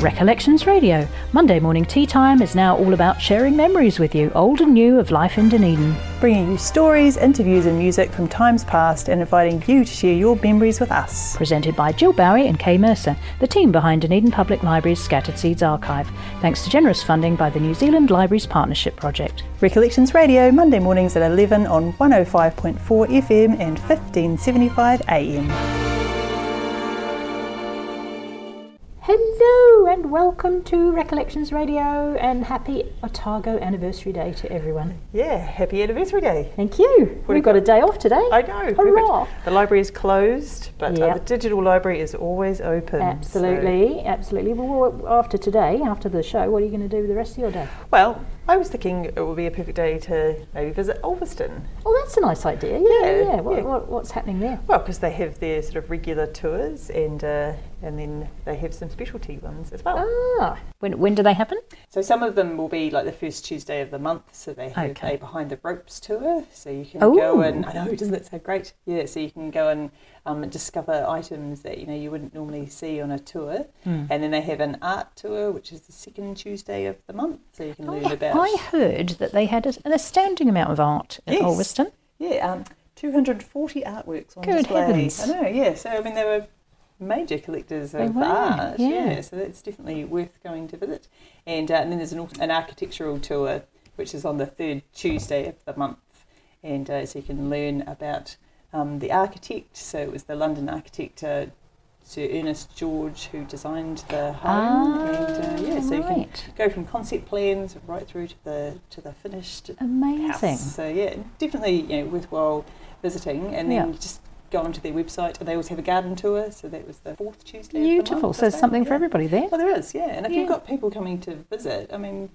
Recollections Radio. Monday morning tea time is now all about sharing memories with you, old and new, of life in Dunedin. Bringing you stories, interviews, and music from times past and inviting you to share your memories with us. Presented by Jill Bowie and Kay Mercer, the team behind Dunedin Public Library's Scattered Seeds Archive, thanks to generous funding by the New Zealand Libraries Partnership Project. Recollections Radio, Monday mornings at 11 on 105.4 FM and 1575 AM. Hello and welcome to Recollections Radio and happy Otago anniversary day to everyone. Yeah, happy anniversary day. Thank you. We've got a day off today. I know. Hurrah. The library is closed, but uh, the digital library is always open. so- Absolutely, absolutely. Well, after today, after the show, what are you going to do with the rest of your day? well, I was thinking it would be a perfect day to maybe visit Olveston. Oh, that's a nice idea. Yeah, yeah. Yeah, What, yeah. What, what's happening there? Well, because they have their sort of regular tours and uh, and then they have some specialty ones as well. Ah, when, when do they happen? So some of them will be like the first Tuesday of the month. So they have Okay. a behind the ropes tour. So you can Oh. go and I know, doesn't it sound great? Yeah. So you can go and um, discover items that you know you wouldn't normally see on a tour. Hmm. And then they have an art tour, which is the second Tuesday of the month. So you can learn about I heard that they had an astounding amount of art at Yes. Olveston. yeah, um, 240 artworks on Good display. heavens. I know. Yeah. So I mean, they were major collectors of were, art. yeah. So that's definitely worth going to visit. And, uh, and then there's an, an architectural tour, which is on the third Tuesday of the month. And uh, so you can learn about um, the architect. So it was the London architect, uh, Sir Ernest George, who designed the home. Ah, and uh, yeah, so you can go from concept plans right through to the to the finished Amazing. house. So yeah, definitely you know worthwhile visiting, and then Yeah. you just go onto their website. And they always have a garden tour, so that was the fourth Tuesday. of the Beautiful. month, So there's I something for everybody there. Well, there is, yeah. And if Yeah. you've got people coming to visit, I mean,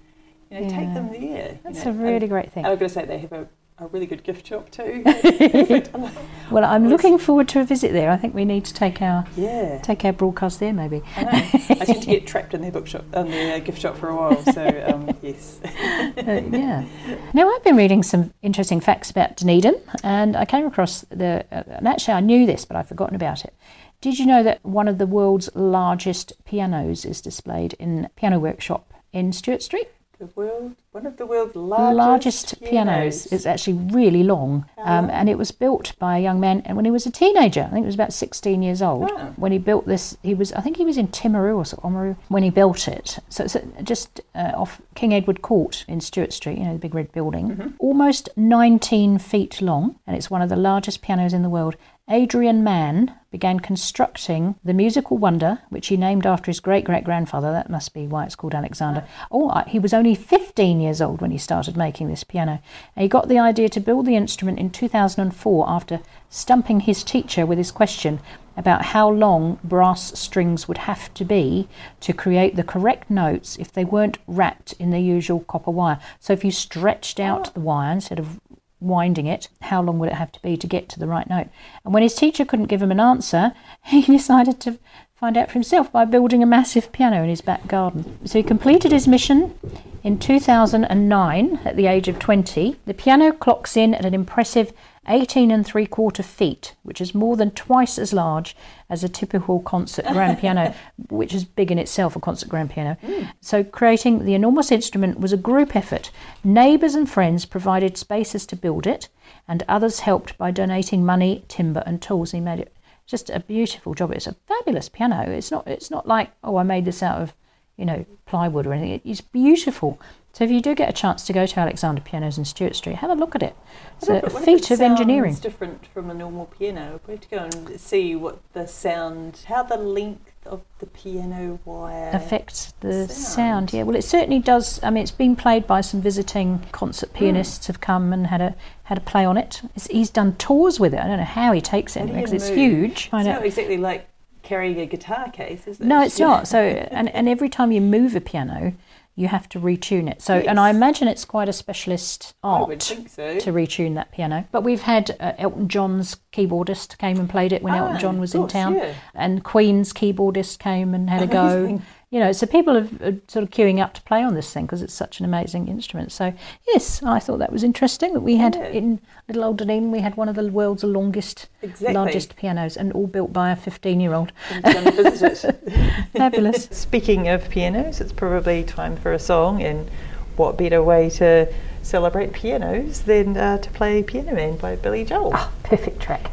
you know, Yeah. take them there. you That's know. a really great thing. I've got to say, they have a, a really good gift shop too. Well, I'm looking forward to a visit there. I think we need to take our yeah. take our broadcast there, maybe. I know. I tend to get trapped in their bookshop, in their gift shop for a while. So um, yes. Uh, yeah. Now I've been reading some interesting facts about Dunedin, and I came across the. Uh, and actually, I knew this, but I've forgotten about it. Did you know that one of the world's largest pianos is displayed in Piano Workshop in Stuart Street? The world, one of the world's largest, largest pianos. It's actually really long, um, and it was built by a young man. And when he was a teenager, I think he was about 16 years old. Oh. When he built this, he was I think he was in Timaru or Oamaru when he built it. So it's just uh, off King Edward Court in Stuart Street, you know, the big red building, almost 19 feet long, and it's one of the largest pianos in the world. Adrian Mann began constructing the musical wonder, which he named after his great great grandfather. That must be why it's called Alexander. Oh, he was only 15 years old when he started making this piano. And he got the idea to build the instrument in 2004 after stumping his teacher with his question about how long brass strings would have to be to create the correct notes if they weren't wrapped in the usual copper wire. So if you stretched out oh. the wire instead of winding it, how long would it have to be to get to the right note? And when his teacher couldn't give him an answer, he decided to find out for himself by building a massive piano in his back garden. So he completed his mission in 2009 at the age of 20. The piano clocks in at an impressive 18 and three quarter feet, which is more than twice as large as a typical concert grand piano, which is big in itself, a concert grand piano. So, creating the enormous instrument was a group effort. Neighbours and friends provided spaces to build it, and others helped by donating money, timber, and tools. He made it just a beautiful job. It's a fabulous piano. It's not. It's not like oh, I made this out of you know plywood or anything. It's beautiful. So if you do get a chance to go to Alexander Pianos in Stuart Street, have a look at it. It's a, it- feat of engineering. sounds different from a normal piano. We have to go and see what the sound, how the length of the piano wire affects the sound. sound. Yeah, well, it certainly does. I mean, it's been played by some visiting Hmm. concert pianists have come and had a had a play on it. It's, he's done tours with it. I don't know how he takes it because it's huge. It's not exactly like carrying a guitar case, is it? No, it's not. So, and, and every time you move a piano, you have to retune it. So, and I imagine it's quite a specialist art so. to retune that piano. But we've had uh, Elton John's keyboardist came and played it when Ah, Elton John was course, in town, yeah. and Queen's keyboardist came and had a go. You know, so people are, are sort of queuing up to play on this thing because it's such an amazing instrument. So yes, I thought that was interesting that we had Yeah. in little old Dunedin we had one of the world's longest, Exactly. largest pianos, and all built by a fifteen-year-old. I'm going to visit it. Fabulous. Speaking of pianos, it's probably time for a song, and what better way to celebrate pianos than uh, to play Piano Man by Billy Joel? Ah, perfect track.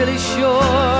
Really sure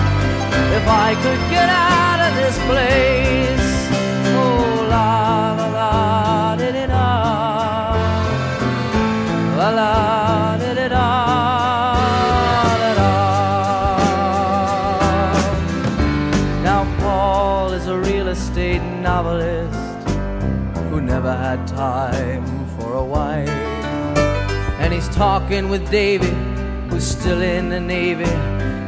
if I could get out of this place. Oh, la la la di da. La la. Now, Paul is a real estate novelist who never had time for a wife. And he's talking with David, who's still in the Navy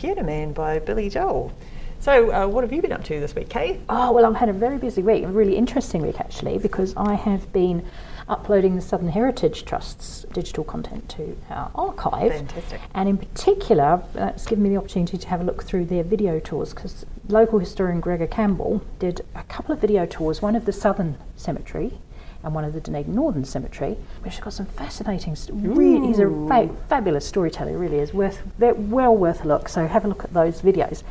Piano Man by Billy Joel. So, uh, what have you been up to this week, Kay? Oh, well, I've had a very busy week, a really interesting week actually, because I have been uploading the Southern Heritage Trust's digital content to our archive. Fantastic. And in particular, that's given me the opportunity to have a look through their video tours because local historian Gregor Campbell did a couple of video tours, one of the Southern Cemetery and one of the Dunedin Northern Cemetery, which has got some fascinating, really, he's a fa- fabulous storyteller, really is worth, well worth a look. So have a look at those videos.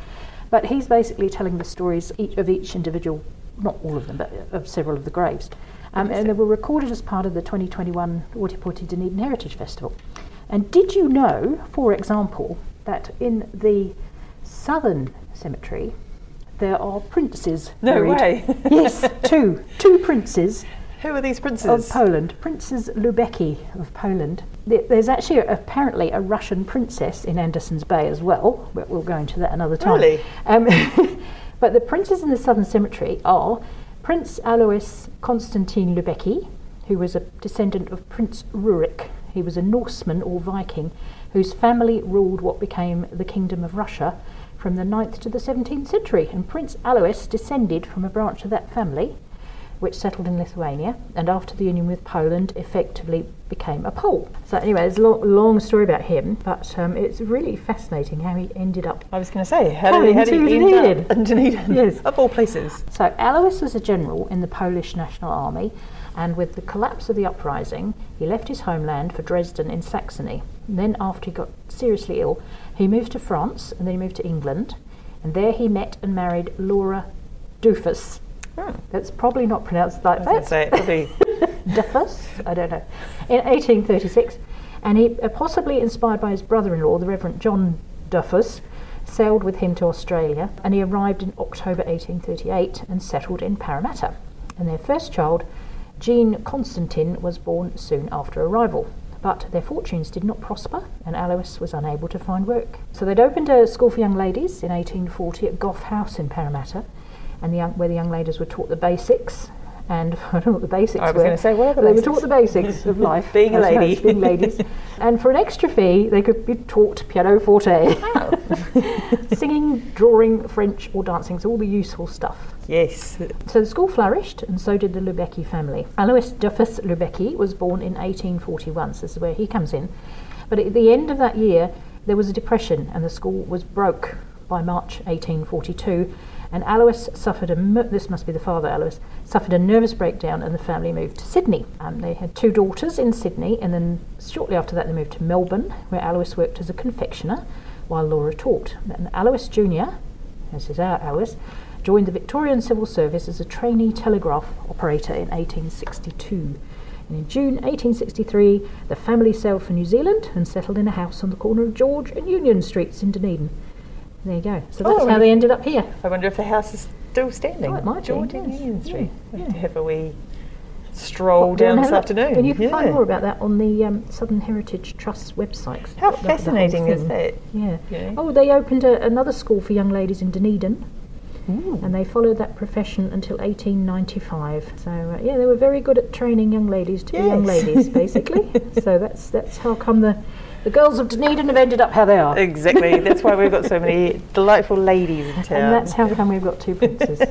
But he's basically telling the stories each of each individual, not all of them, but of several of the graves. Um, and they were recorded as part of the 2021 Ōtepoti Dunedin Heritage Festival. And did you know, for example, that in the southern cemetery there are princes? No buried? way. yes, two. Two princes Who are these princes? of Poland, Princes Lubecki of Poland. There's actually apparently a Russian princess in Anderson's Bay as well, but we'll go into that another time. Really? Um, but the princes in the southern cemetery are Prince Alois Konstantin Lubecki, who was a descendant of Prince Rurik. He was a Norseman or Viking whose family ruled what became the Kingdom of Russia from the 9th to the 17th century. And Prince Alois descended from a branch of that family which settled in Lithuania, and after the union with Poland, effectively became a Pole. So anyway, there's a lo- long story about him, but um, it's really fascinating how he ended up. I was going to say, how did he, Coming how did he end up in Dunedin? Yes. Of all places. So Alois was a general in the Polish National Army, and with the collapse of the uprising, he left his homeland for Dresden in Saxony. And then, after he got seriously ill, he moved to France, and then he moved to England, and there he met and married Laura Doofus. That's probably not pronounced like that. say, it probably Duffus, I don't know, in 1836, and he, uh, possibly inspired by his brother-in-law, the Reverend John Duffus, sailed with him to Australia, and he arrived in October 1838 and settled in Parramatta. And their first child, Jean Constantine, was born soon after arrival. But their fortunes did not prosper, and Alois was unable to find work. So they'd opened a school for young ladies in 1840 at Gough House in Parramatta, and the young, where the young ladies were taught the basics. And I don't know what the basics I was were. gonna say, what are the They were taught the basics of life. Being a lady. being ladies. and for an extra fee, they could be taught pianoforte, singing, drawing, French, or dancing. So all the useful stuff. yes. So the school flourished, and so did the Lubecki family. Alois Duffus Lubecki was born in 1841, so this is where he comes in. But at the end of that year, there was a depression, and the school was broke by March 1842. And Alois suffered a, this must be the father, Alois, suffered a nervous breakdown, and the family moved to Sydney. Um, they had two daughters in Sydney, and then shortly after that, they moved to Melbourne, where Alois worked as a confectioner while Laura taught. And Alois Jr., this is our Alois, joined the Victorian Civil Service as a trainee telegraph operator in 1862. And in June 1863, the family sailed for New Zealand and settled in a house on the corner of George and Union Streets in Dunedin. There you go. So Oh, that's and how they ended up here. I wonder if the house is still standing. Oh, it might be, George and yes. Union Street. Yeah, We'll have have a wee stroll Oh, down this have a look. afternoon. And you can find more about that on the um, Southern Heritage Trust's website. How the fascinating is that? Yeah. Yeah. Oh, they opened a, another school for young ladies in Dunedin. and they followed that profession until 1895. So uh, yeah, they were very good at training young ladies to be young ladies, basically. so that's that's how come the the girls of Dunedin have ended up how they are, Exactly. That's why we've got so many delightful ladies in town. and that's how come we've got two princes.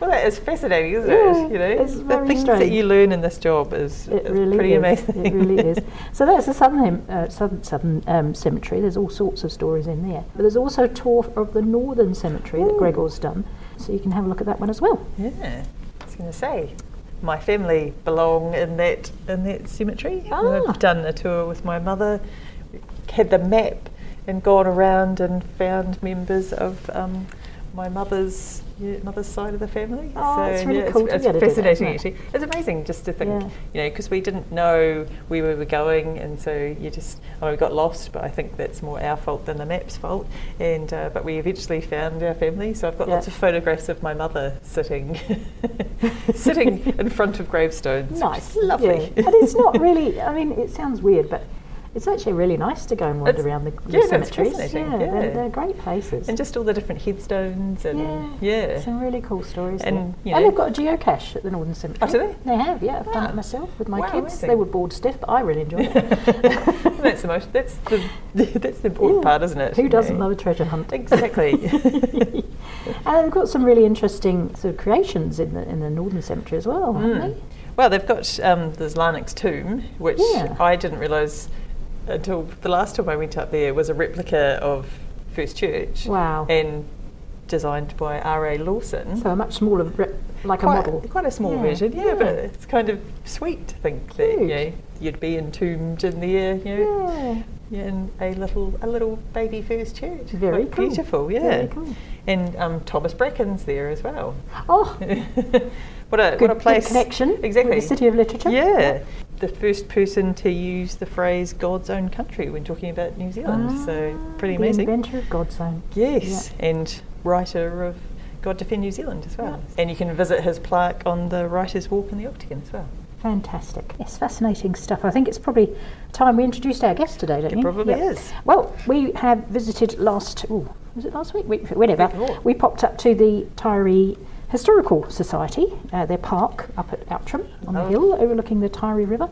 well, that is fascinating, isn't Yeah, it? You know, it's the things that you learn in this job is, It is really pretty is. amazing. It really is. So that's the southern uh, southern, southern um, cemetery. There's all sorts of stories in there. But there's also a tour of the northern cemetery that Gregor's done, so you can have a look at that one as well. Yeah, I was going to say, my family belong in that in that cemetery. Ah. I've done a tour with my mother, had the map, and gone around and found members of um, my mother's yeah, mother's side of the family. Oh, so it's really yeah, cool it's, to that, fascinating isn't actually. It's amazing just to think, Yeah. you know, because we didn't know where we were going, and so you just oh, we got lost. But I think that's more our fault than the map's fault. And uh, but we eventually found our family. So I've got Yeah. lots of photographs of my mother sitting sitting in front of gravestones. Nice, lovely. Yeah. and it's not really. I mean, it sounds weird, but it's actually really nice to go and wander It's- around the, the yeah, it's cemeteries. fascinating, Yeah, They're, they're great places. and just all the different headstones and yeah, yeah. some really cool stories. And, there. you and know- they've got a geocache at the Northern Cemetery. Oh, do they? They have, yeah. I've done it myself with my Wow, kids. amazing. They were bored stiff, but I really enjoyed it. that's the most. That's the that's the important Yeah. part, isn't it? Who doesn't know? love a treasure hunt? Exactly. And they've got some really interesting sort of creations in the in the Northern Cemetery as well, haven't Mm. they? well, they've got um, there's tomb, which Yeah. I didn't realise until the last time I went up there was a replica of First Church Wow. and designed by R. A. Lawson. So a much smaller, rep- like a model. quite a small Yeah, version, yeah, but it's kind of sweet to think that you Huge. know, you'd be entombed in there, you know, Yeah. yeah, in a little a little baby First Church. Very Quite cool. beautiful, yeah. Very cool. And um, Thomas Bracken's there as well. Oh, what a good, what a place! connection Exactly. with the City of Literature. Yeah. The first person to use the phrase God's own country when talking about New Zealand. so pretty Ah, amazing. inventor of God's Own. yes. And writer of God Defend New Zealand as well. And you can visit his plaque on the Writer's Walk in the Octagon as well. Fantastic. Yes, fascinating stuff. I think it's probably time we introduced our guest today, don't It you? probably Yep. is. Well, we have visited last, ooh, was it last week? whatever. Before. We popped up to the Taieri Historical Society, uh, their park up at Outram on the Oh. hill overlooking the Taieri River.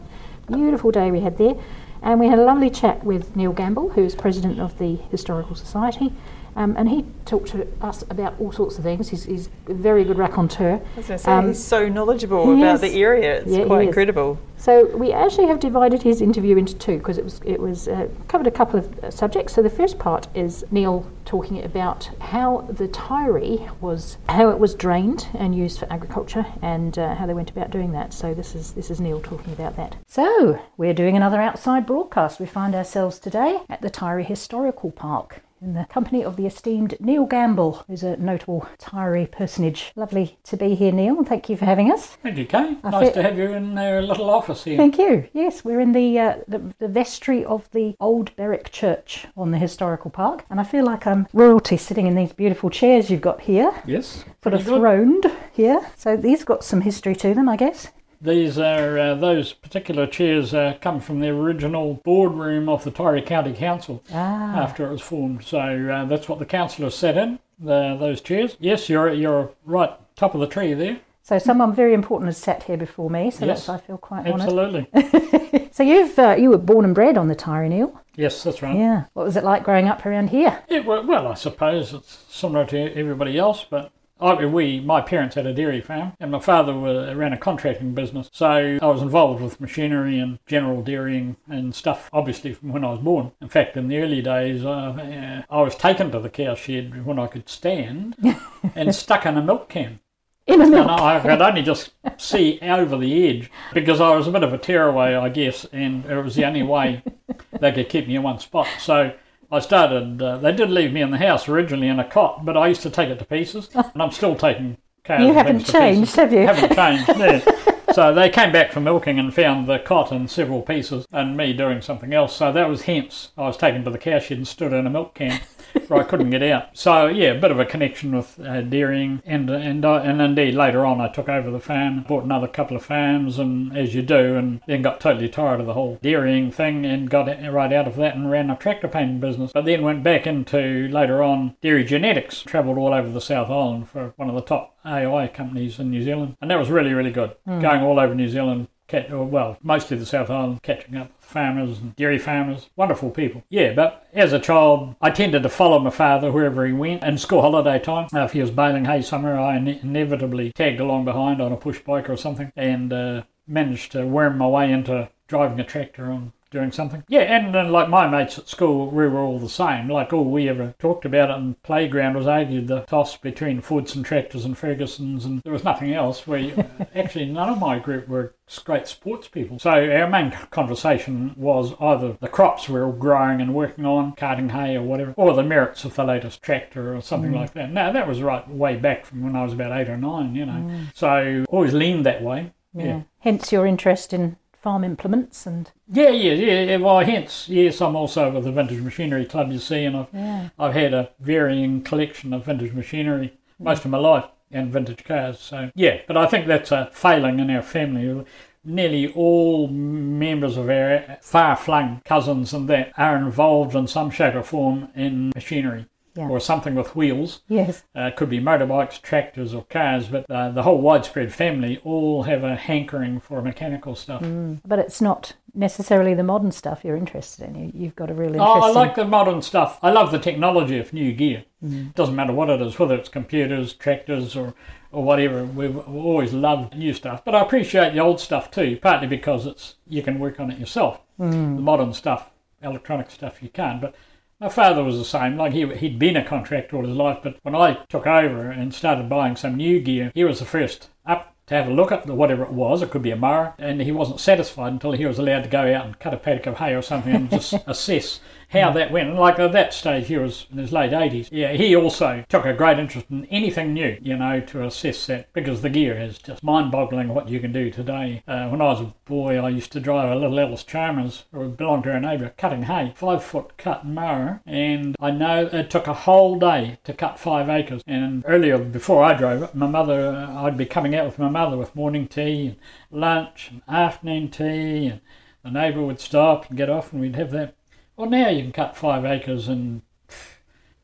Beautiful day we had there. And we had a lovely chat with Neil Gamble, who's president of the Historical Society. Um, and he talked to us about all sorts of things. He's, he's a very good raconteur. I was say, Um, he's so knowledgeable he about is. the area. It's Yeah, quite incredible. So we actually have divided his interview into two because it was it was uh, covered a couple of uh, subjects. So the first part is Neil talking about how the Taieri was how it was drained and used for agriculture and uh, how they went about doing that. So this is this is Neil talking about that. So we're doing another outside broadcast. We find ourselves today at the Taieri Historical Park in the company of the esteemed Neil Gamble, who's a notable Taieri personage. Lovely to be here, Neil, and thank you for having us. Thank you, Kay. I Nice fe- to have you in our little office here. Thank you. Yes, we're in the, uh, the the vestry of the old Berwick Church on the historical park, and I feel like I'm royalty sitting in these beautiful chairs you've got here, Yes. sort of good. throned here. So these got some history to them, I guess. These are uh, those particular chairs uh, come from the original boardroom of the Taieri County Council Ah, after it was formed. So uh, that's what the councillors sat in. The, those chairs. Yes, you're you're right top of the tree there. so someone very important has sat here before me, so Yes, that's I feel quite honoured. Absolutely. So you've uh, you were born and bred on the Taieri Neil. yes, that's right. Yeah. What was it like growing up around here? It, well, I suppose it's similar to everybody else, but I, we, my parents had a dairy farm, and my father ran a contracting business. So I was involved with machinery and general dairying and stuff, obviously from when I was born. In fact, in the early days, uh, I was taken to the cow shed when I could stand and stuck in a milk can. In a And. I could only just see over the edge because I was a bit of a tearaway, I guess, and it was the only way they could keep me in one spot. So I started, uh, they did leave me in the house originally in a cot, but I used to take it to pieces, and I'm still taking cows. You haven't changed, have you? Haven't changed, yeah. So they came back from milking and found the cot in several pieces and me doing something else. So that was hence I was taken to the cow shed and stood in a milk can where I couldn't get out. So yeah, a bit of a connection with uh, dairying, and and uh, and indeed later on I took over the farm, bought another couple of farms, and as you do, and then got totally tired of the whole dairying thing and got right out of that and ran a tractor painting business. But then went back into later on dairy genetics. Travelled all over the South Island for one of the top AI companies in New Zealand, and that was really really good. Going all over New Zealand. Or, well, mostly the South Island, catching up with farmers and dairy farmers, wonderful people. Yeah, but as a child, I tended to follow my father wherever he went. In school holiday time, uh, if he was baling hay somewhere, I ine- inevitably tagged along behind on a push bike or something and uh, managed to worm my way into driving a tractor on doing something. Yeah, and then like my mates at school, we were all the same. Like all we ever talked about on the playground was argued the toss between Fords and tractors and Fergusons, and there was nothing else. We actually none of my group were great sports people. So our main conversation was either the crops we were growing and working on, carting hay or whatever, or the merits of the latest tractor or something mm. like that. Now that was right way back from when I was about eight or nine, you know. Mm. So always leaned that way. yeah. Hence your interest in farm implements and Yeah, yeah, yeah. Well, hence, yes, I'm also with the Vintage Machinery Club, you see, and I've, yeah. I've had a varying collection of vintage machinery most of my life and vintage cars. So, yeah, but I think that's a failing in our family. Nearly all members of our far flung cousins and that are involved in some shape or form in machinery. Yeah. Or something with wheels. Yes. Uh, it could be motorbikes, tractors, or cars, but uh, the whole widespread family all have a hankering for mechanical stuff. But it's not necessarily the modern stuff you're interested in. You, you've got a really Oh, I like the modern stuff. I love the technology of new gear. it Doesn't matter what it is, whether it's computers, tractors, or or whatever. We've always loved new stuff, but I appreciate the old stuff too. Partly because it's you can work on it yourself. The modern stuff, electronic stuff, you can't. But my father was the same. Like he he'd been a contractor all his life, but when I took over and started buying some new gear, he was the first up to have a look at the, whatever it was. It could be a mower, and he wasn't satisfied until he was allowed to go out and cut a paddock of hay or something and just assess how that went. Like at that stage, he was in his late 80s. Yeah, he also took a great interest in anything new, you know, to assess that because the gear is just mind boggling what you can do today. Uh, when I was a boy, I used to drive a little Allis-Chalmers, or belonged to a neighbour, cutting hay, five foot cut mower, and I know it took a whole day to cut five acres. And earlier, before I drove it, my mother, uh, I'd be coming out with my mother with morning tea and lunch and afternoon tea, and the neighbour would stop and get off, and we'd have that. Well, now you can cut five acres in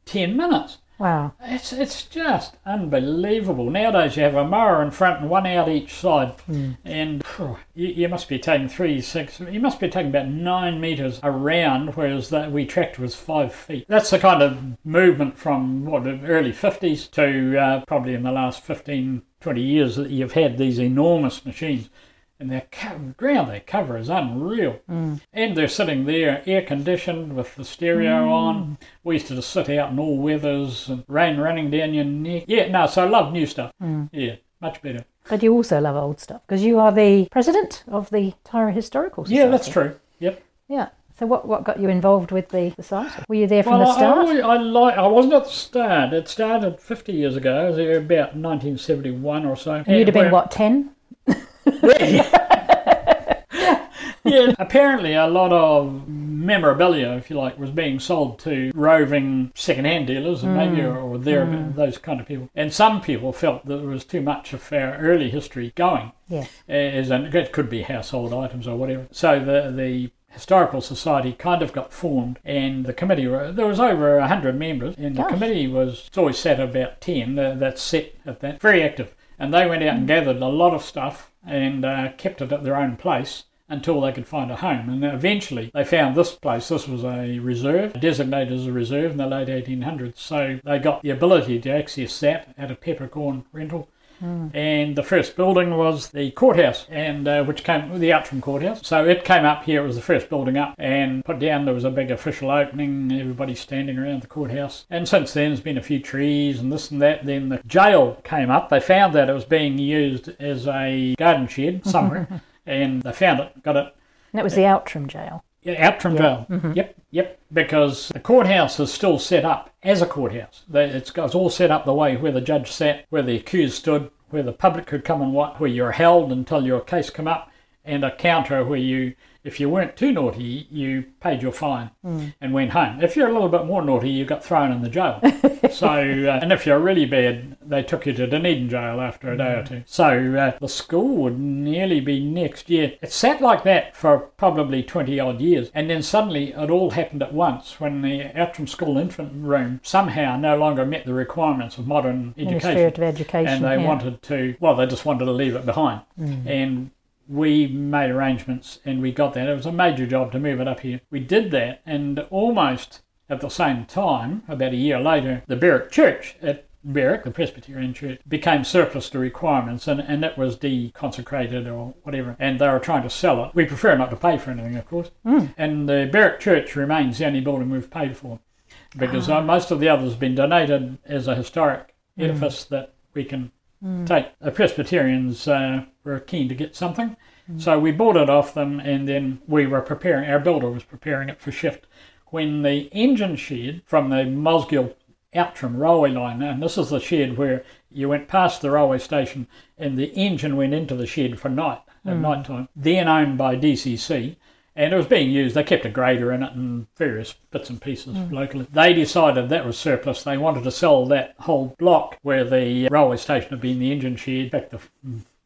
10 minutes. Wow. It's it's just unbelievable. Nowadays you have a mower in front and one out each side, and phew, you, you must be taking three, six. You must be taking about nine meters around, whereas that we tractor was five feet. That's the kind of movement from what the early fifties to uh, probably in the last 15, 20 years that you've had these enormous machines. And their ground they cover is unreal. Hmm. And they're sitting there air conditioned with the stereo hmm. on. We used to just sit out in all weathers and rain running down your neck. Yeah, no, so I love new stuff. Hmm. Yeah, much better. But you also love old stuff because you are the president of the Taieri Historical Society. Yeah, that's true. Yep. Yeah. So what, what got you involved with the society? Were you there from well, the start? I, I, like. I wasn't at the start. It started 50 years ago. About 1971 or so. and you'd have been, what, 10? yeah, apparently a lot of memorabilia, if you like, was being sold to roving second-hand dealers, and maybe or, or there those kind of people. And some people felt that there was too much of our early history going, Yes. as in, it could be household items or whatever. So the the historical society kind of got formed, and the committee there was over hundred members, and the committee was it's always set at about ten. Uh, that's set at that, very active, and they went out and gathered a lot of stuff and uh, kept it at their own place until they could find a home. And eventually they found this place. This was a reserve, designated as a reserve in the late 1800s. So they got the ability to access that at a peppercorn rental. And the first building was the courthouse, and uh, which came the Outram Courthouse. So it came up here. It was the first building up, and put down. There was a big official opening. Everybody standing around the courthouse. And since then, there's been a few trees and this and that. Then the jail came up. They found that it was being used as a garden shed somewhere, and they found it, got it And that was the Outram jail. Yeah, Outram Jail. Mm-hmm. Yep, yep. Because the courthouse is still set up as a courthouse. It's, it's all set up the way where the judge sat, where the accused stood, where the public could come and watch, where you're held until your case come up, and a counter where you, if you weren't too naughty, you paid your fine and went home. If you're a little bit more naughty, you got thrown in the jail. so, uh, and if you're really bad, they took you to Dunedin jail after a day or two. So uh, the school would nearly be next year. It sat like that for probably 20 odd years, and then suddenly it all happened at once when the Outram School infant room somehow no longer met the requirements of modern Ministry education. of Education. And they yeah. wanted to, well, they just wanted to leave it behind. And we made arrangements and we got that. It was a major job to move it up here. We did that, and almost at the same time, about a year later, the Berwick Church at Berwick, the Presbyterian Church, became surplus to requirements and, and it was deconsecrated or whatever, and they were trying to sell it. We prefer not to pay for anything, of course. Mm. And the Berwick Church remains the only building we've paid for because uh, ah. most of the others have been donated as a historic edifice mm. that we can Mm. take. The Presbyterians uh, were keen to get something, mm. so we bought it off them, and then we were preparing. Our builder was preparing it for shift when the engine shed from the Mosgiel Outram railway line, and this is the shed where you went past the railway station, and the engine went into the shed for night at mm. night time. Then owned by DCC. And it was being used. They kept a grader in it and various bits and pieces mm. locally. They decided that was surplus. They wanted to sell that whole block where the railway station had been the engine shed. In fact, the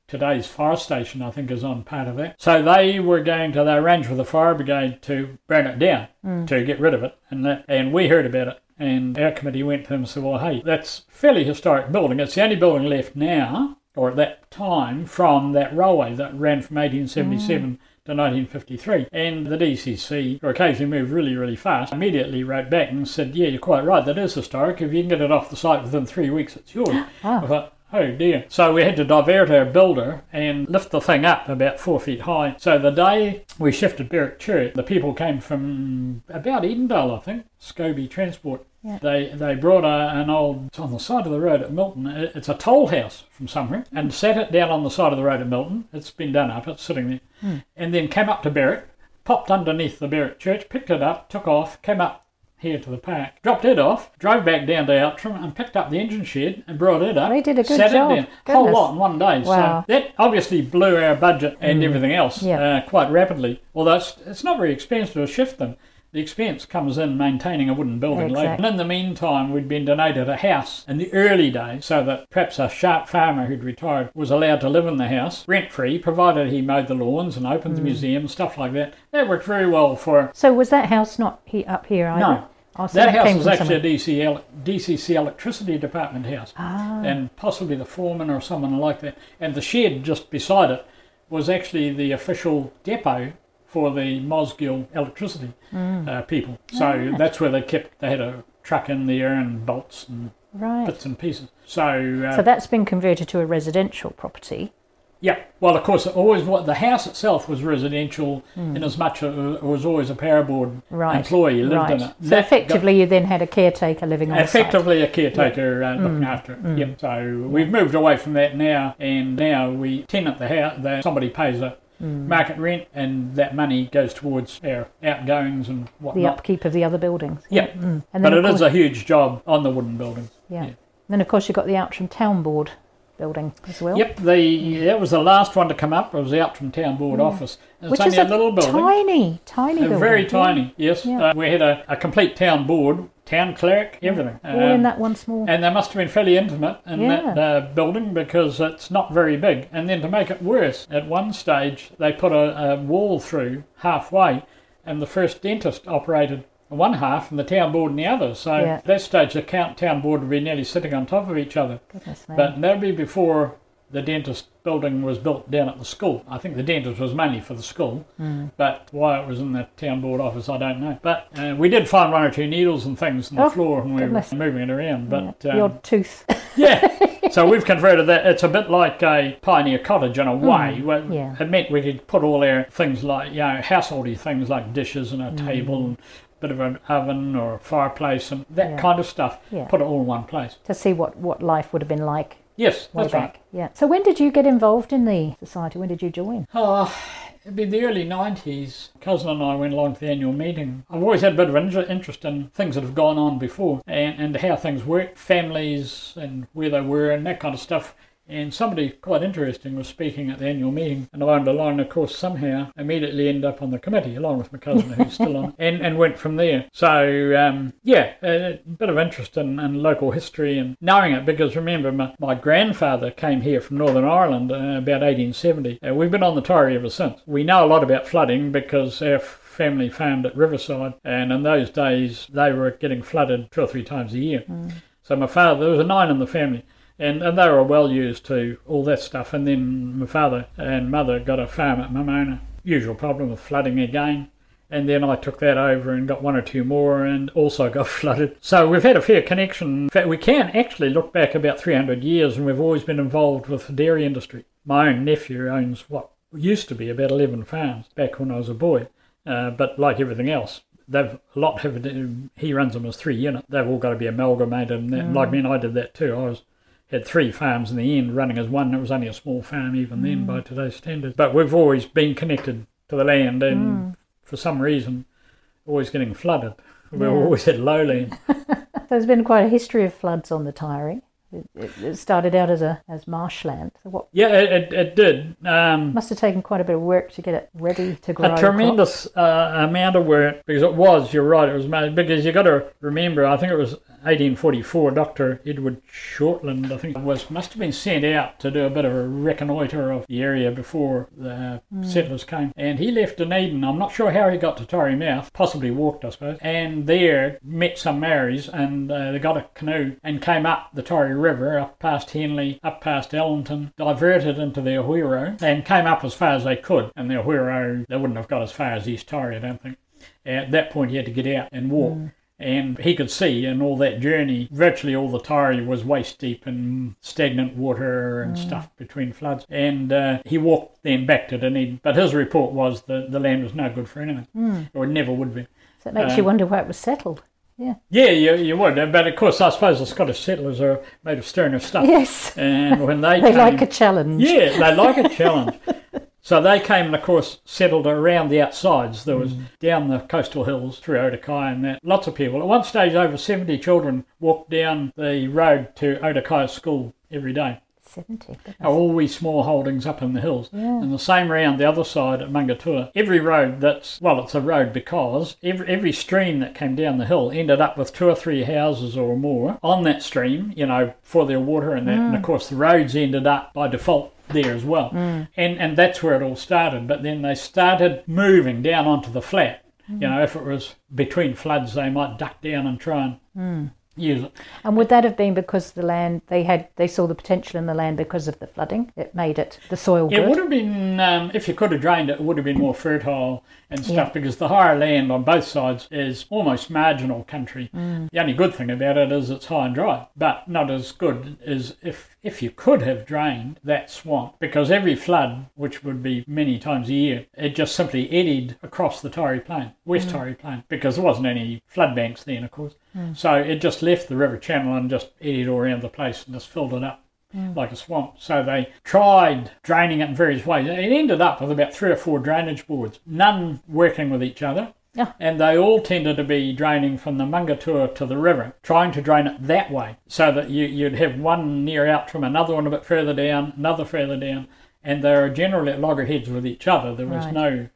today's fire station, I think, is on part of that. So they were going to, they arranged with the fire brigade to burn it down, mm. to get rid of it. And, that, and we heard about it. And our committee went to them and said, well, hey, that's fairly historic building. It's the only building left now, or at that time, from that railway that ran from 1877 mm. To 1953. And the DCC, who occasionally moved really, really fast, immediately wrote back and said, yeah, you're quite right, that is historic. If you can get it off the site within three weeks, it's yours. Ah. I thought, Oh dear. So we had to divert our builder and lift the thing up about four feet high. So the day we shifted Berwick Church, the people came from about Edendale, I think, Scobie Transport. They they brought a, an old, it's on the side of the road at Milton, it's a toll house from somewhere, and hmm. sat it down on the side of the road at Milton. It's been done up, it's sitting there. Hmm. And then came up to Berwick, popped underneath the Berwick Church, picked it up, took off, came up here to the park, dropped it off, drove back down to Outram and picked up the engine shed and brought it up. They did a good sat job. It down. Whole lot in one day. Wow. So that obviously blew our budget and hmm. everything else Yeah. uh, quite rapidly. Although it's, it's not very expensive to shift them. The expense comes in maintaining a wooden building later. And in the meantime, we'd been donated a house in the early days so that perhaps a sharp farmer who'd retired was allowed to live in the house rent free, provided he mowed the lawns and opened Mm. the museum, stuff like that. That worked very well for So was that house not he, up here either? no. Oh, so that, house was actually a DCC electricity department house, Ah. and possibly the foreman or someone like that. And the shed just beside it was actually the official depot for the Mosgiel electricity Mm. uh, people. So that's where they kept. They had a truck in there and bolts and Right. bits and pieces. So, uh, So that's been converted to a residential property. yeah. Well, of course, it always what the house itself was residential in as much as it was always a power board. Right. employee lived right. in it. So That got- effectively, you then had a caretaker living on. Effectively, a caretaker uh, looking Mm. after it. Yep. So we've moved away from that now, and now we tenant the house. Somebody pays a Mm. market rent, and that money goes towards our outgoings and whatnot. The upkeep of the other buildings. Yeah, Mm. And But it of is a huge job on the wooden buildings. yeah. yeah. Then of course you've got the Outram Town Board building as well. Yep, the that was the last one to come up. It was the Outram Town Board office. It's Mm. Which only is a little building. tiny, tiny Uh, building. very Yeah. tiny, yes. Yeah. Uh, we had a, a complete town board, town clerk, everything. All in Um, that one small. And they must have been fairly intimate in Yeah. that uh, building because it's not very big. And then to make it worse, at one stage they put a, a wall through halfway, and the first dentist operated one half and the town board in the other. So Yeah. at that stage, the count town board would be nearly sitting on top of each other. Goodness. But that would be before the dentist building was built down at the school. I think the dentist was mainly for the school, Hmm. but why it was in the town board office, I don't know. But uh, we did find one or two needles and things on the Oh, floor when we were moving it around. But the um, tooth. yeah, so we've converted that. It's a bit like a pioneer cottage in a way. where Hmm. yeah. It meant we could put all our things like, you know, householdy things like dishes and a Hmm. table and a bit of an oven or a fireplace and that Yeah. kind of stuff. Yeah. Put it all in one place. to see what, what life would have been like Yes, way that's back. right. Yeah. So when did you get involved in the society? When did you join? Oh, it'd be the early 90s. Cousin and I went along to the annual meeting. I've always had a bit of inter- interest in things that have gone on before and, and how things work, families and where they were and that kind of stuff. And somebody quite interesting was speaking at the annual meeting, and I along the line, of course, somehow immediately ended up on the committee, along with my cousin who's still on, and, and went from there. So, um, yeah, a bit of interest in, in local history and knowing it, because remember, my, my grandfather came here from Northern Ireland uh, about 1870. Uh, we've been on the Taieri ever since. We know a lot about flooding because our family farmed at Riverside, and in those days, they were getting flooded two or three times a year. So my father, there was a nine in the family, and, and they were well used to all that stuff. And then my father and mother got a farm at Momona. Usual problem with flooding again. and then I took that over and got one or two more and also got flooded. So we've had a fair connection. In fact, we can actually look back about 300 years and we've always been involved with the dairy industry. My own nephew owns what used to be about 11 farms back when I was a boy, uh, but like everything else, they've a lot have he runs them as three unit. They've all got to be amalgamated, and that, like me, and I did that too. I was had three farms in the end running as one. It was only a small farm even then by today's standards. But we've always been connected to the land, and for some reason, always getting flooded. We've Yeah. always had lowland. There's been quite a history of floods on the Taieri. It, it, it started out as a as marshland. So what yeah, it, it, did. Um, must have taken quite a bit of work to get it ready to grow. a tremendous uh, amount of work because it was. You're right. It was because you got to remember. I think it was 1844. Dr. Edward Shortland, I think, was must have been sent out to do a bit of a reconnoitre of the area before the settlers came, and he left Dunedin. I'm not sure how he got to Taieri Mouth. Possibly walked, I suppose. And there met some Maoris, and uh, they got a canoe and came up the Taieri River, up past Henley, up past Ellington, diverted into the Owhiro, and came up as far as they could. And the Owhiro, they wouldn't have got as far as East Taieri, I don't think. At that point, he had to get out and walk. And he could see in all that journey, virtually all the Taieri was waist deep in stagnant water and stuff between floods. And uh, he walked then back to Dunedin. But his report was that the land was no good for anything, or it never would be. So it makes uh, you wonder why it was settled. Yeah. Yeah, you, you would. But of course, I suppose the Scottish settlers are made of sterner stuff. Yes. And when they, They came, like a challenge. yeah, they like a challenge. So they came and, of course, settled around the outsides. There Mm. was down the coastal hills through Otokia and that. Lots of people. At one stage, over 70 children walked down the road to Otokia School every day. 70. goodness. All these small holdings up in the hills. And the same round the other side at Maungatua. Every road that's, well, it's a road because every, every stream that came down the hill ended up with two or three houses or more on that stream, you know, for their water and that. And of mm. course, the roads ended up by default there as well. Mm. And, and that's where it all started. But then they started moving down onto the flat. Mm. You know, if it was between floods, they might duck down and try and use it. And would that have been because the land they had they saw the potential in the land because of the flooding? It made it the soil It good. would have been, um, if you could have drained it, it would have been more fertile and stuff Yeah. because the higher land on both sides is almost marginal country. Mm. The only good thing about it is it's high and dry, but not as good as if if you could have drained that swamp because every flood, which would be many times a year, it just simply eddied across the Taieri Plain, West Mm. Taieri Plain, because there wasn't any flood banks then, of course. Mm. So it just left the river channel and just eddied all around the place and just filled it up mm. like a swamp. So they tried draining it in various ways. It ended up with about three or four drainage boards, none working with each other. Yeah. And they all tended to be draining from the Maungatua to the river, trying to drain it that way, so that you, you'd have one near out from another one a bit further down, another further down, and they were generally at loggerheads with each other. There was Right. no,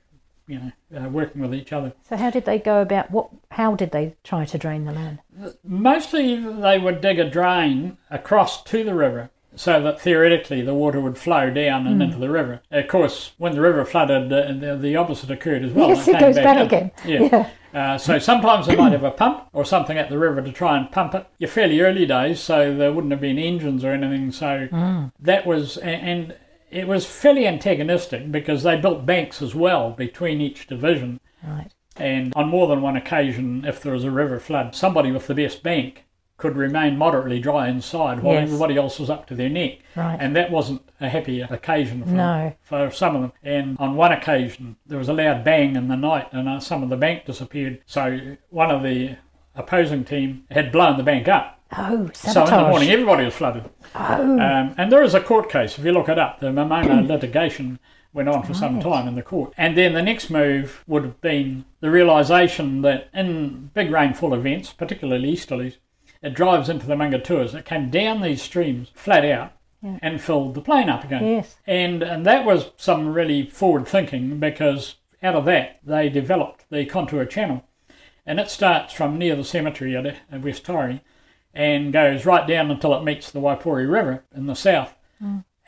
you know, uh, working with each other. So how did they go about what? How did they try to drain the land? Mostly they would dig a drain across to the river so that theoretically the water would flow down and into the river. Of course, when the river flooded, uh, the, the opposite occurred as well. Yes, it came goes back in. again. Yeah. Uh, so sometimes they might have a pump or something at the river to try and pump it. You're fairly early days, so there wouldn't have been engines or anything. So that was, and it was fairly antagonistic because they built banks as well between each division. Right. And on more than one occasion, if there was a river flood, somebody with the best bank could remain moderately dry inside while Yes. everybody else was up to their neck. Right. And that wasn't a happy occasion for, No. for some of them. And on one occasion, there was a loud bang in the night and uh, some of the bank disappeared. So one of the opposing team had blown the bank up. Oh, So in the morning, everybody was flooded. oh, Um, and there is a court case, if you look it up, the Momona litigation went on for some time in the court. And then the next move would have been the realisation that in big rainfall events, particularly easterlies, it drives into the Maungatuas. It came down these streams flat out Yeah. and filled the plain up again. yes. And, and that was some really forward thinking because out of that they developed the contour channel. And it starts from near the cemetery at, at West Taieri and goes right down until it meets the Waipori River in the south.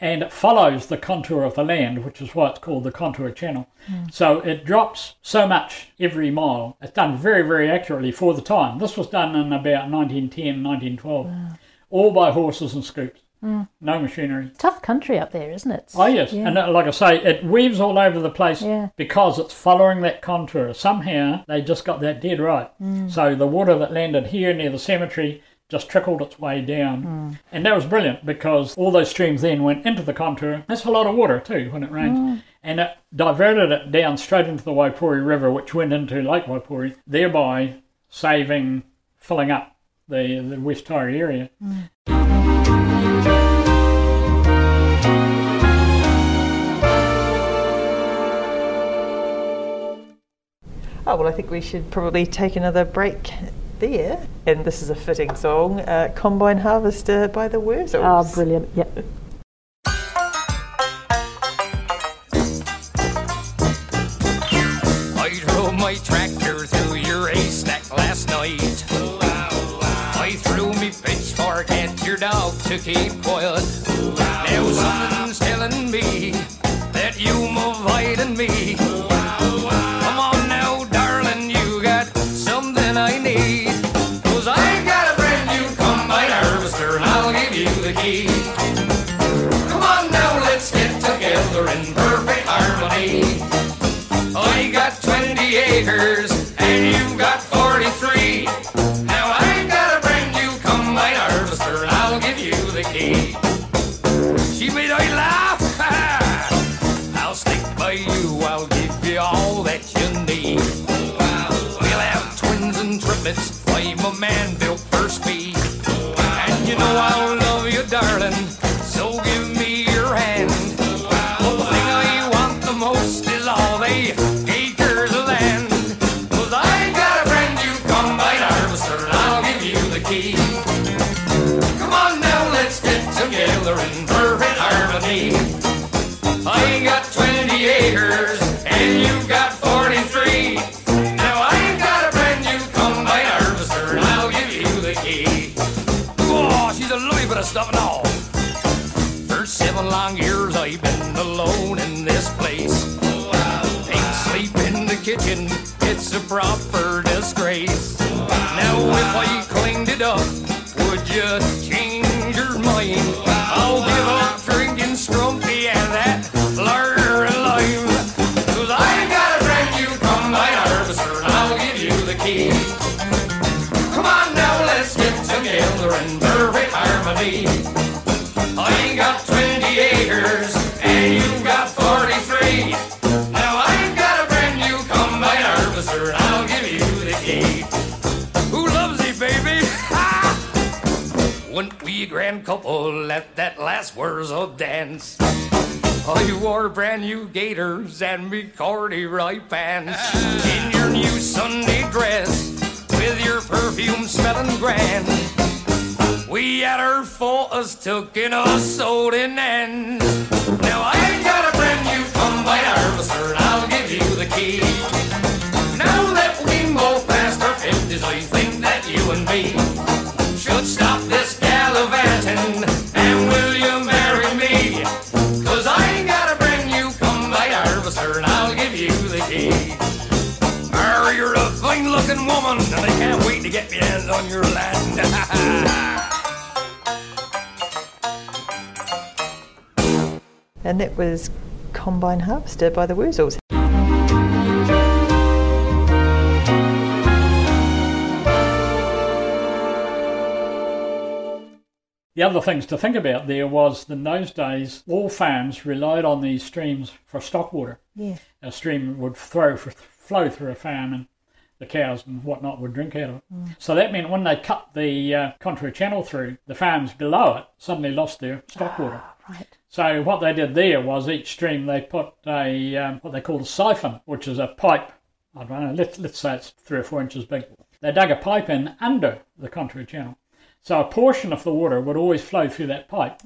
And it follows the contour of the land, which is why it's called the contour channel. So it drops so much every mile. It's done very, very accurately for the time. This was done in about 1910, 1912, all by horses and scoops. No machinery. Tough country up there, isn't it? Oh yes, Yeah. and uh, like I say, it weaves all over the place Yeah. because it's following that contour. Somehow they just got that dead right. Mm. So the water that landed here near the cemetery just trickled its way down, Mm. and that was brilliant because all those streams then went into the contour. That's a lot of water too when it rains, Mm. and it diverted it down straight into the Waipori River, which went into Lake Waipori, thereby saving filling up the the West Taieri area. Oh, well, I think we should probably take another break there. And this is a fitting song uh, Combine Harvester by the Wurzels. Oh, brilliant. Yep. I drove my tractor through your haystack last night. I threw me pitchfork at your dog to keep quiet. Now something's telling me that you're avoiding me. Proper disgrace. Now if I cleaned it up, would you change your mind? Grand couple at that last Wurzel dance. Oh, I wore brand new gaiters and me corduroy pants. In your new Sunday dress with your perfume smelling grand. We had our photos took in a sold in end. Now I ain't got a brand new combine harvester and I'll give you the key. Now that we both passed our fifties, I think that you and me should stop this to get my hands on your land. And it was Combine Harvester by the Wurzels. The other things to think about there was in those days, all farms relied on these streams for stock water. Yeah. A stream would throw, flow through a farm and the cows and whatnot would drink out of it. So that meant when they cut the uh, channel through, the farms below it suddenly lost their stock water. Right. So what they did there was each stream they put a um, what they called a siphon, which is a pipe. I don't know. Let's let's say it's three or four inches big. They dug a pipe in under the contour channel, so a portion of the water would always flow through that pipe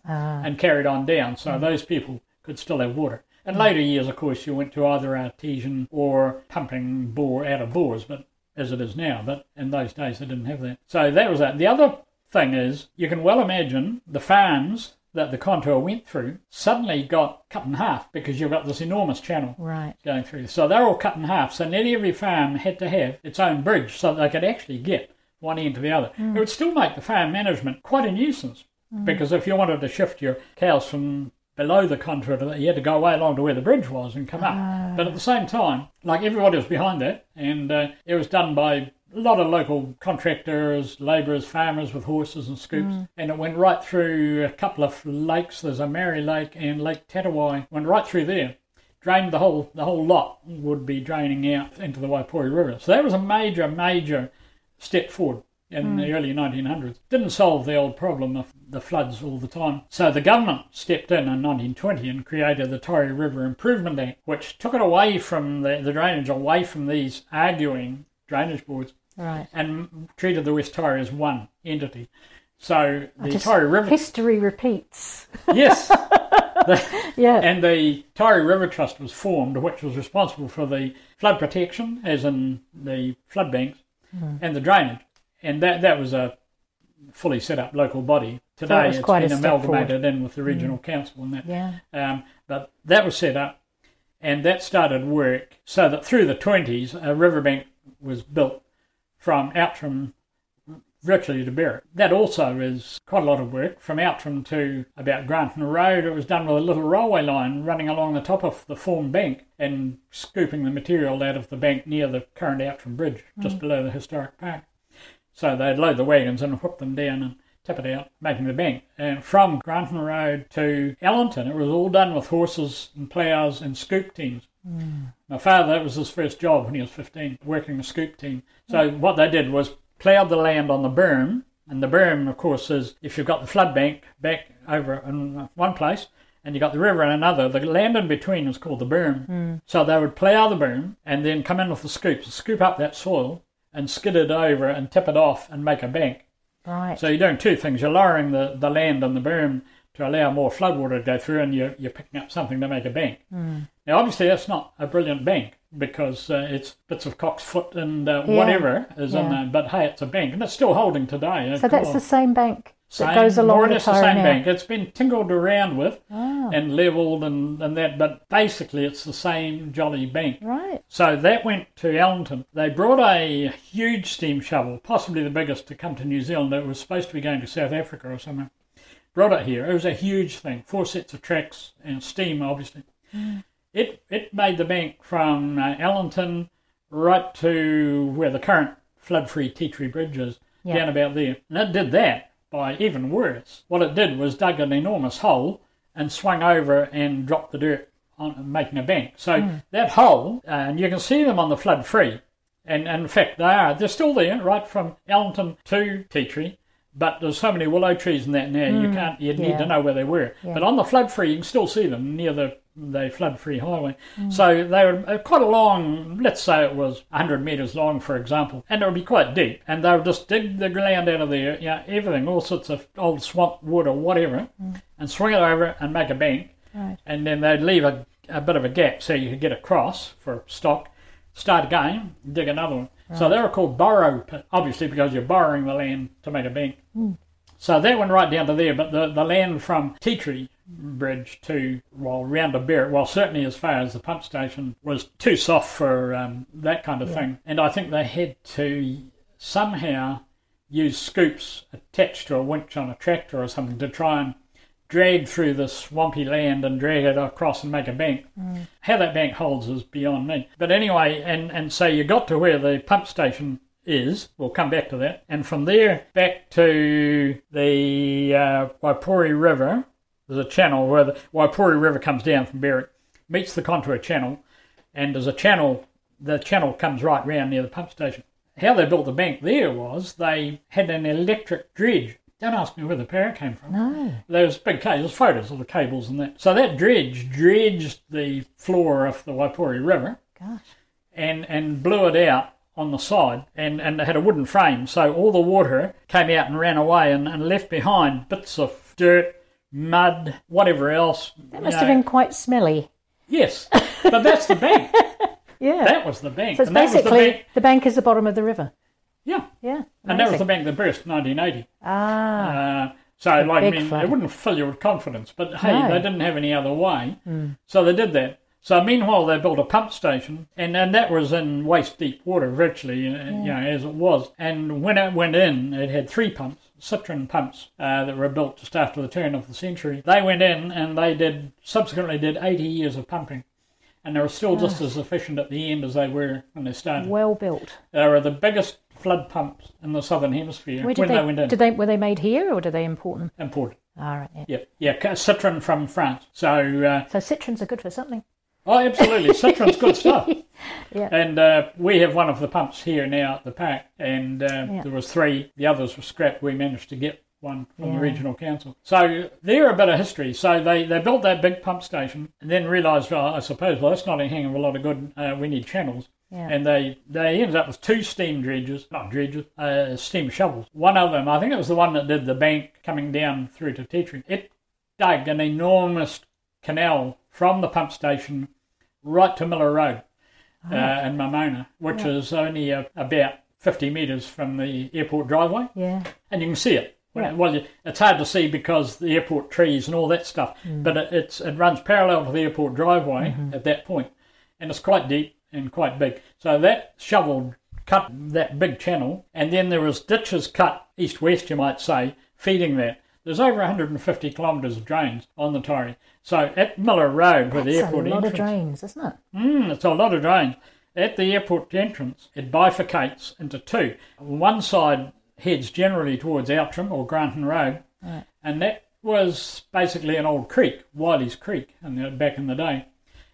and carried on down, so those people could still have water. In later years, of course, you went to either artesian or pumping bore out of bores, but as it is now. But in those days, they didn't have that. So that was that. The other thing is, you can well imagine the farms that the contour went through suddenly got cut in half because you've got this enormous channel Right. going through. So they're all cut in half. So nearly every farm had to have its own bridge so they could actually get one end to the other. Hmm. It would still make the farm management quite a nuisance hmm. because if you wanted to shift your cows from below the conduit, you had to go way along to where the bridge was and come up. But at the same time, like everybody was behind that, and uh, it was done by a lot of local contractors, labourers, farmers with horses and scoops, and it went right through a couple of lakes. There's a Mary Lake and Lake Tatawai. Went right through there, drained the whole the whole lot would be draining out into the Waipori River. So that was a major major step forward in the early 1900s. Didn't solve the old problem of the floods all the time. So the government stepped in in 1920 and created the Taieri River Improvement Act, which took it away from the, the drainage, away from these arguing drainage boards, Right. and treated the West Taieri as one entity. So the Just- Taieri River, History repeats. yes, Yeah. and the Taieri River Trust was formed, which was responsible for the flood protection, as in the flood banks, Hmm. and the drainage. And that that was a fully set up local body. Today was it's been amalgamated in with the regional council and that. yeah. Um, but that was set up, and that started work so that through the 20s, a riverbank was built from Outram virtually to Berwick. That also is quite a lot of work. From Outram to about Granton Road, it was done with a little railway line running along the top of the formed bank and scooping the material out of the bank near the current Outram Bridge, just below the historic park. So they'd load the wagons and whip them down and tip it out, making the bank. And from Granton Road to Allanton, it was all done with horses and ploughs and scoop teams. Hmm. My father, that was his first job when he was 15, working the scoop team. So what they did was ploughed the land on the berm, and the berm, of course, is if you've got the flood bank back over in one place and you've got the river in another, the land in between is called the berm. Hmm. So they would plough the berm and then come in with the scoops, scoop up that soil and skid it over and tip it off and make a bank. Right. So you're doing two things. You're lowering the, the land and the berm to allow more floodwater to go through, and you're, you're picking up something to make a bank. Now, obviously, that's not a brilliant bank because uh, it's bits of cock's foot and uh, Yeah. whatever is in there. But hey, it's a bank, and it's still holding today. so that's the same bank Same- goes more along or the less the Taieri same now. bank. It's been tingled around with Ah, and levelled and, and that, but basically, it's the same jolly bank. right. So that went to Allanton. They brought a huge steam shovel, possibly the biggest to come to New Zealand. It was supposed to be going to South Africa or somewhere. Brought it here. It was a huge thing. Four sets of tracks and steam, obviously. It it made the bank from uh, Allanton right to where the current flood-free Tea Tree Bridge is, Yeah. down about there. And it did that by even worse. What it did was dug an enormous hole and swung over and dropped the dirt on making a bank. So that hole, uh, and you can see them on the flood free, and, and in fact they are. They're still there, right from Allanton to Tea Tree. But there's so many willow trees in that now you can't. you'd need Yeah. to know where they were. Yeah. But on the flood free, you can still see them near the the flood free highway. Mm. So they were uh, quite a long. Let's say it was 100 metres long, for example, and it would be quite deep. And they would just dig the ground out of there, you know, everything, all sorts of old swamp wood or whatever, and swing it over and make a bank Mm. Right. and then they'd leave a, a bit of a gap so you could get across for stock, start again, dig another one. So they were called borrow obviously because you're borrowing the land to make a bank. So that went right down to there, but the, the land from Tea Tree Bridge to, well, round to Berwick, well, certainly as far as the pump station, was too soft for um, that kind of thing. And I think they had to somehow use scoops attached to a winch on a tractor or something to try and drag through the swampy land and drag it across and make a bank. How that bank holds is beyond me. But anyway, and, and so you got to where the pump station is. We'll come back to that. And from there back to the uh, Waipori River. There's a channel where the Waipori River comes down from Berwick, meets the Contour Channel, and there's a channel. The channel comes right round near the pump station. How they built the bank there was they had an electric dredge. Don't ask me where the power came from. No. There was big cables, photos of the cables and that. So that dredge dredged the floor of the Waipori River Gosh. and, and blew it out on the side and, and it had a wooden frame. So all the water came out and ran away and, and left behind bits of dirt, mud, whatever else. That must have been quite smelly. Yes, but that's the bank. Yeah. That was the bank. so it's and was the basically bank. the bank is the bottom of the river. Yeah. Yeah. And that was the bank that burst in 1980. Ah. Uh, so, like, I mean, it wouldn't fill you with confidence, but hey, No. They didn't have any other way. So they did that. So, meanwhile, they built a pump station, and, and that was in waist deep water, virtually, uh, you know, as it was. And when it went in, it had three pumps. citron pumps uh, that were built just after the turn of the century. They went in and they did subsequently did 80 years of pumping, and they were still just as efficient at the end as they were when they started. Well built. They were the biggest flood pumps in the southern hemisphere when they, they, went in. did they were they made here or did they import them? Imported. All right. Yeah. Yeah, yeah, citron from France. So, uh, So citrons are good for something. oh, absolutely, citron's good stuff. Yeah. And uh, we have one of the pumps here now at the park, and uh, Yeah. there was three. The others were scrapped. We managed to get one from Yeah. the regional council. So they're a bit of history. So they, they built that big pump station, and then realised, well, I suppose, well, that's not a hang of a lot of good. Uh, we need channels. Yeah. And they, they ended up with two steam dredges, not dredges, uh, steam shovels. One of them, I think it was the one that did the bank coming down through to Tetri. It dug an enormous canal from the pump station right to Miller Road uh, in Momona, which is only uh, about 50 metres from the airport driveway, Yeah. and you can see it. Yeah. Well, it's hard to see because the airport trees and all that stuff, but it, it's it runs parallel to the airport driveway at that point, and it's quite deep and quite big. So that shovel cut that big channel, and then there was ditches cut east-west, you might say, feeding that. There's over 150 kilometres of drains on the Taieri. So at Miller Road, where the airport That's a lot of drains, isn't it? Mm, it's a lot of drains. At the airport entrance, it bifurcates into two. One side heads generally towards Outram or Granton Road, and that was basically an old creek, Wiley's Creek, in the, back in the day.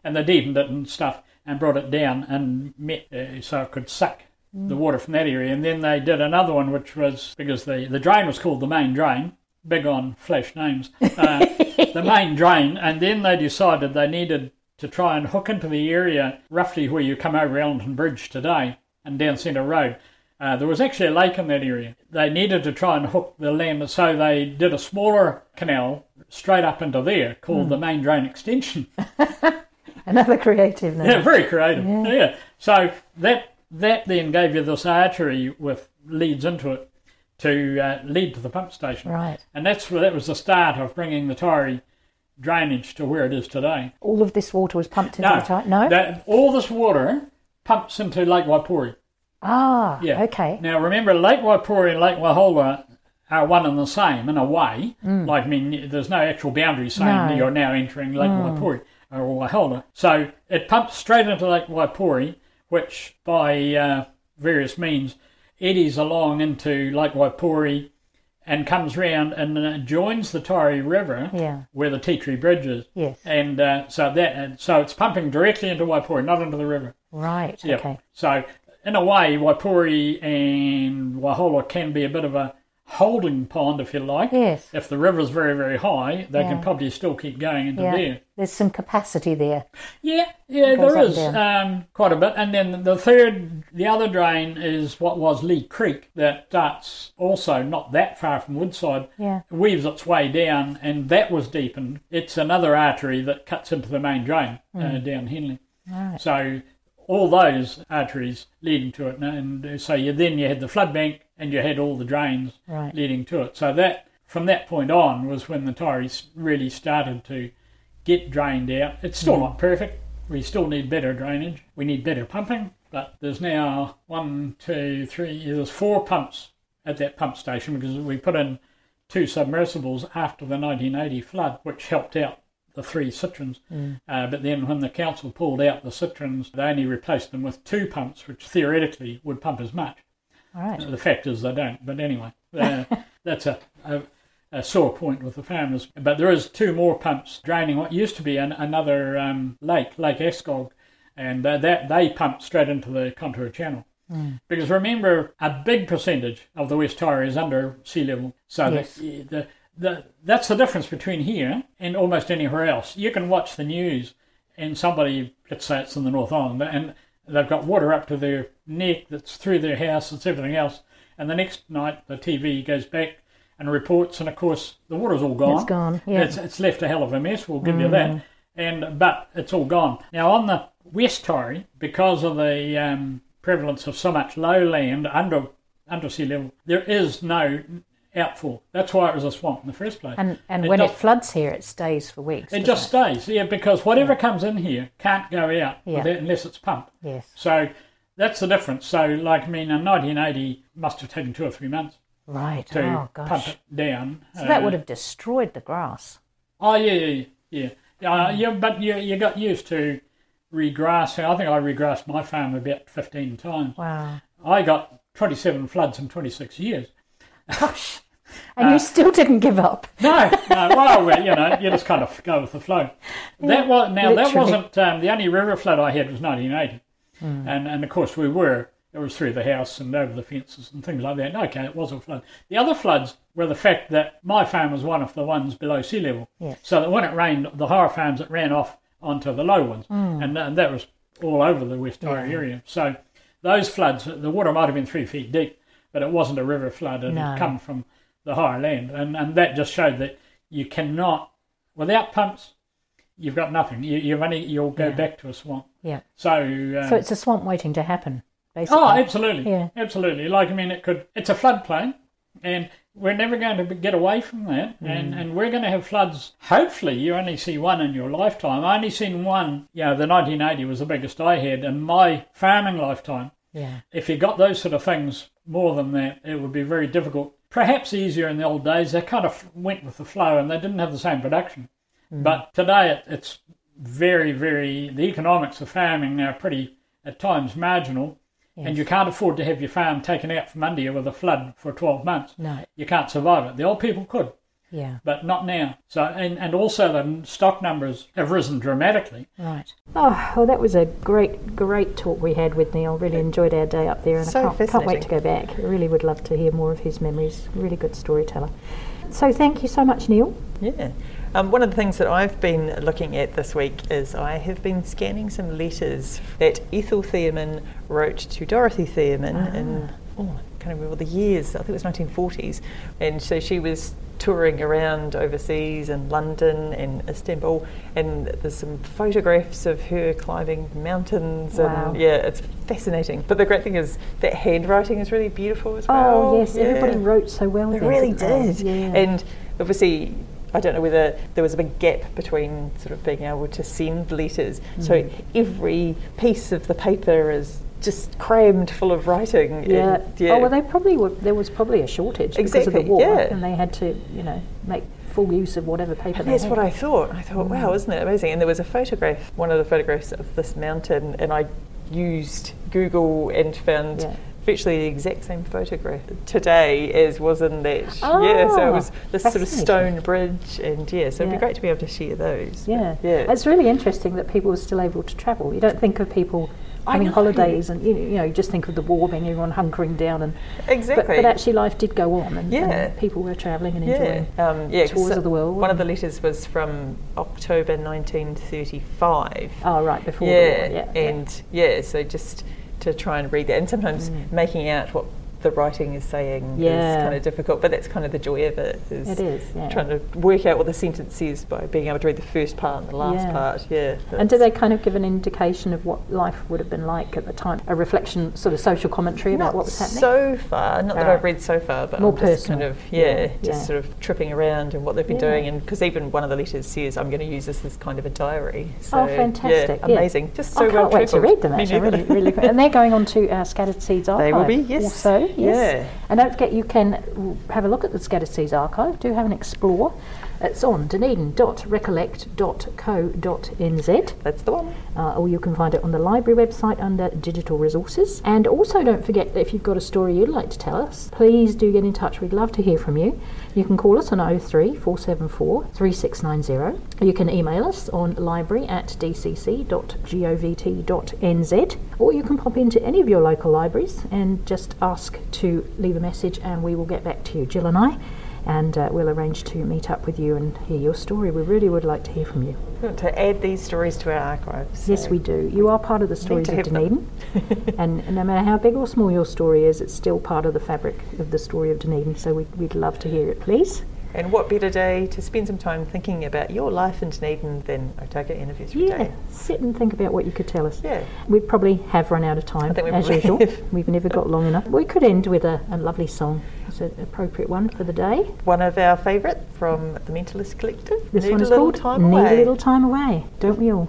And they deepened it and stuff and brought it down and met uh, so it could suck the water from that area. And then they did another one, which was because the, the drain was called the main drain, big on flash names, uh, the main drain. And then they decided they needed to try and hook into the area roughly where you come over Ellington Bridge today and down Centre Road. Uh, there was actually a lake in that area. They needed to try and hook the land, so they did a smaller canal straight up into there called the Main Drain Extension. Another creative name. Yeah, very creative. Yeah. So that that then gave you this artery with leads into it to uh, lead to the pump station. Right. And that's where that was the start of bringing the Taieri drainage to where it is today. All of this water was pumped into No, the. No. That, all this water pumps into Lake Waipori. ah. Yeah. Okay. Now remember, Lake Waipori and Lake Waihola are one and the same in a way. Like, I mean, there's no actual boundary saying Mm. No. Mm. you're now entering Lake Waipori or Waihola. So it pumps straight into Lake Waipori, which by uh, various means eddies along into Lake Waipori and comes round and uh, joins the Taieri River Yeah. where the Tea Tree Bridge is. Yes. And uh, so that and so it's pumping directly into Waipori, not into the river. Right. Yeah. Okay. So in a way, Waipori and Waihola can be a bit of a holding pond, if you like. Yes. If the river's very, very high, they Yeah. can probably still keep going into Yeah. there. There's some capacity there. Yeah, yeah, there is um, quite a bit. And then the third, the other drain is what was Lee Creek that starts also not that far from Woodside. Yeah. Weaves its way down, and that was deepened. It's another artery that cuts into the main drain uh, down Henley. Right. So all those arteries leading to it, and so you then you had the flood bank and you had all the drains Right. leading to it. So that from that point on was when the Taieris really started to get drained out. It's still not perfect. We still need better drainage. We need better pumping. But there's now one, two, three. There's four pumps at that pump station because we put in two submersibles after the 1980 flood, which helped out the three citrons. Uh, but then when the council pulled out the citrons, they only replaced them with two pumps, which theoretically would pump as much. All right. The fact is they don't. But anyway, uh, that's a, a, a sore point with the farmers. But there is two more pumps draining what used to be an, another um, lake, Lake Ascog, and uh, that they pump straight into the contour channel. Because remember, a big percentage of the West Taieri is under sea level, so Yes. the, the, the, that's the difference between here and almost anywhere else. You can watch the news, and somebody, let's say it's in the North Island, and they've got water up to their neck that's through their house, it's everything else, and the next night the TV goes back and reports, and of course the water's all gone. It's gone. Yeah. It's, it's left a hell of a mess. We'll give you that. And but it's all gone now on the West Taieri because of the um, prevalence of so much lowland under under sea level. There is no outfall. That's why it was a swamp in the first place. And and It when it floods here, it stays for weeks. it just stays, yeah, because whatever comes in here can't go out Yeah. without- unless it's pumped. Yes. So that's the difference. So, like, I mean, in 1980 must have taken two or three months Right. to oh pump it down. So that Uh, would have destroyed the grass. Oh yeah, yeah, yeah. yeah. Uh, Hmm. yeah, but you you got used to regrassing. I think I regrassed my farm about fifteen times. Wow. I got twenty seven floods in twenty six years. Gosh. And you still didn't give up. No, no. Well, you know, you just kind of go with the flow. That was now that wasn't um, the only river flood I had was 1980, Hmm. and and of course we were it was through the house and over the fences and things like that. Okay, it was a flood. The other floods were the fact that my farm was one of the ones below sea level, Yes. so that when it rained, the higher farms it ran off onto the low ones, Hmm. and, and that was all over the West Taieri area. So those floods, the water might have been three feet deep, but it wasn't a river flood. It No. had come from the higher land, and and that just showed that you cannot without pumps. You've got nothing. You, you've only you'll go Yeah. back to a swamp. Yeah. So, um, So it's a swamp waiting to happen, basically. oh, absolutely, Yeah. absolutely. Like I mean, it could. It's a floodplain, and we're never going to get away from that. And Mm. and we're going to have floods. Hopefully, you only see one in your lifetime. I only seen one. You know, the 1980 was the biggest I had in my farming lifetime. Yeah. If you got those sort of things more than that, it would be very difficult. Perhaps easier in the old days. They kind of went with the flow and they didn't have the same production. Mm. But today it, it's very, very, the economics of farming are pretty, at times, marginal. And you can't afford to have your farm taken out from under you with a flood for 12 months. No. You can't survive it. The old people could, Yeah. but not now. So, and, and also the stock numbers have risen dramatically. Right. Oh, well, that was a great, great talk we had with Neil. Really enjoyed our day up there, and So I can't, can't wait to go back. I really would love to hear more of his memories. Really good storyteller. So, thank you so much, Neil. Yeah. Um, one of the things that I've been looking at this week is I have been scanning some letters that Ethel Thierman wrote to Dorothy Thierman in, oh, I can't remember the years, I think it was 1940s. And so she was touring around overseas in London and Istanbul, and there's some photographs of her climbing mountains. Wow. And yeah, it's fascinating. But the great thing is that handwriting is really beautiful as well. Oh, yes, everybody wrote so well. They then, really didn't Yeah. And obviously, I don't know whether there was a big gap between sort of being able to send letters. So Mm. every piece of the paper is just crammed full of writing. yeah. and- yeah. Oh, well, they probably were, there was probably a shortage because of the war, yeah. and they had to, you know, make full use of whatever paper And they that's had. what I thought. I thought, Mm. wow, isn't it amazing? And there was a photograph, one of the photographs of this mountain, and I used Google and found Yeah. virtually the exact same photograph today as was in that. oh, yeah, so it Ah, was this sort of stone bridge, and yeah, so it'd be great to be able to share those. Yeah. yeah. It's really interesting that people were still able to travel. You don't think of people having holidays and, you know, you know, you just think of the war being everyone hunkering down and exactly. But, but actually, life did go on, and, Yeah. and people were travelling and Yeah, enjoying. um, yeah. tours of the world, One of the letters was from October 1935. Oh, right before yeah, the war. Yeah, yeah. and yeah. so just to try and read that, and sometimes making out what the writing is saying. Yeah. is kind of difficult, but that's kind of the joy of it. Is It is, yeah. trying to work out what the sentence is by being able to read the first part and the last Yeah. part. Yeah, And do they kind of give an indication of what life would have been like at the time? A reflection, sort of social commentary about Not what was happening? so far, not that I've read so far, but More I'm just personal. kind of yeah, just sort of tripping around and what they've been doing, and because even one of the letters says I'm going to use this as kind of a diary. So, oh, fantastic. Amazing. Just so I can't wait to read them, actually. Really, really. And they're going on to uh, Scattered Seeds Archive. They will be, yes. Also, yes. Yeah. And don't forget, you can have a look at the Scattered Seeds Archive. Do have an explore. It's on dunedin.recollect.co.nz. That's the one. uh, or you can find it on the library website under digital resources. And also, don't forget that if you've got a story you'd like to tell us, please do get in touch. We'd love to hear from you. You can call us on 03 474 3690. You can email us on library at dcc.govt.nz, or you can pop into any of your local libraries and just ask to leave a message, and we will get back to you, Jill and I. And uh, we'll arrange to meet up with you and hear your story. We really would like to hear from you. To add these stories to our archives. Yes, we do. You are part of the stories of. Dunedin. and no matter how big or small your story is, it's still part of the fabric of the story of Dunedin. So we, we'd love to hear it, please. And what better day to spend some time thinking about your life in Dunedin than Otago Anniversary Yeah, Day? sit and think about what you could tell us. Yeah. We probably have run out of time, we as usual. Have. We've never got long enough. We could end with a, a lovely song. It's an appropriate one for the day. One of our favourite from the Mentalist Collective. This Need one a is little called time Need away. a Little Time Away. Don't we all?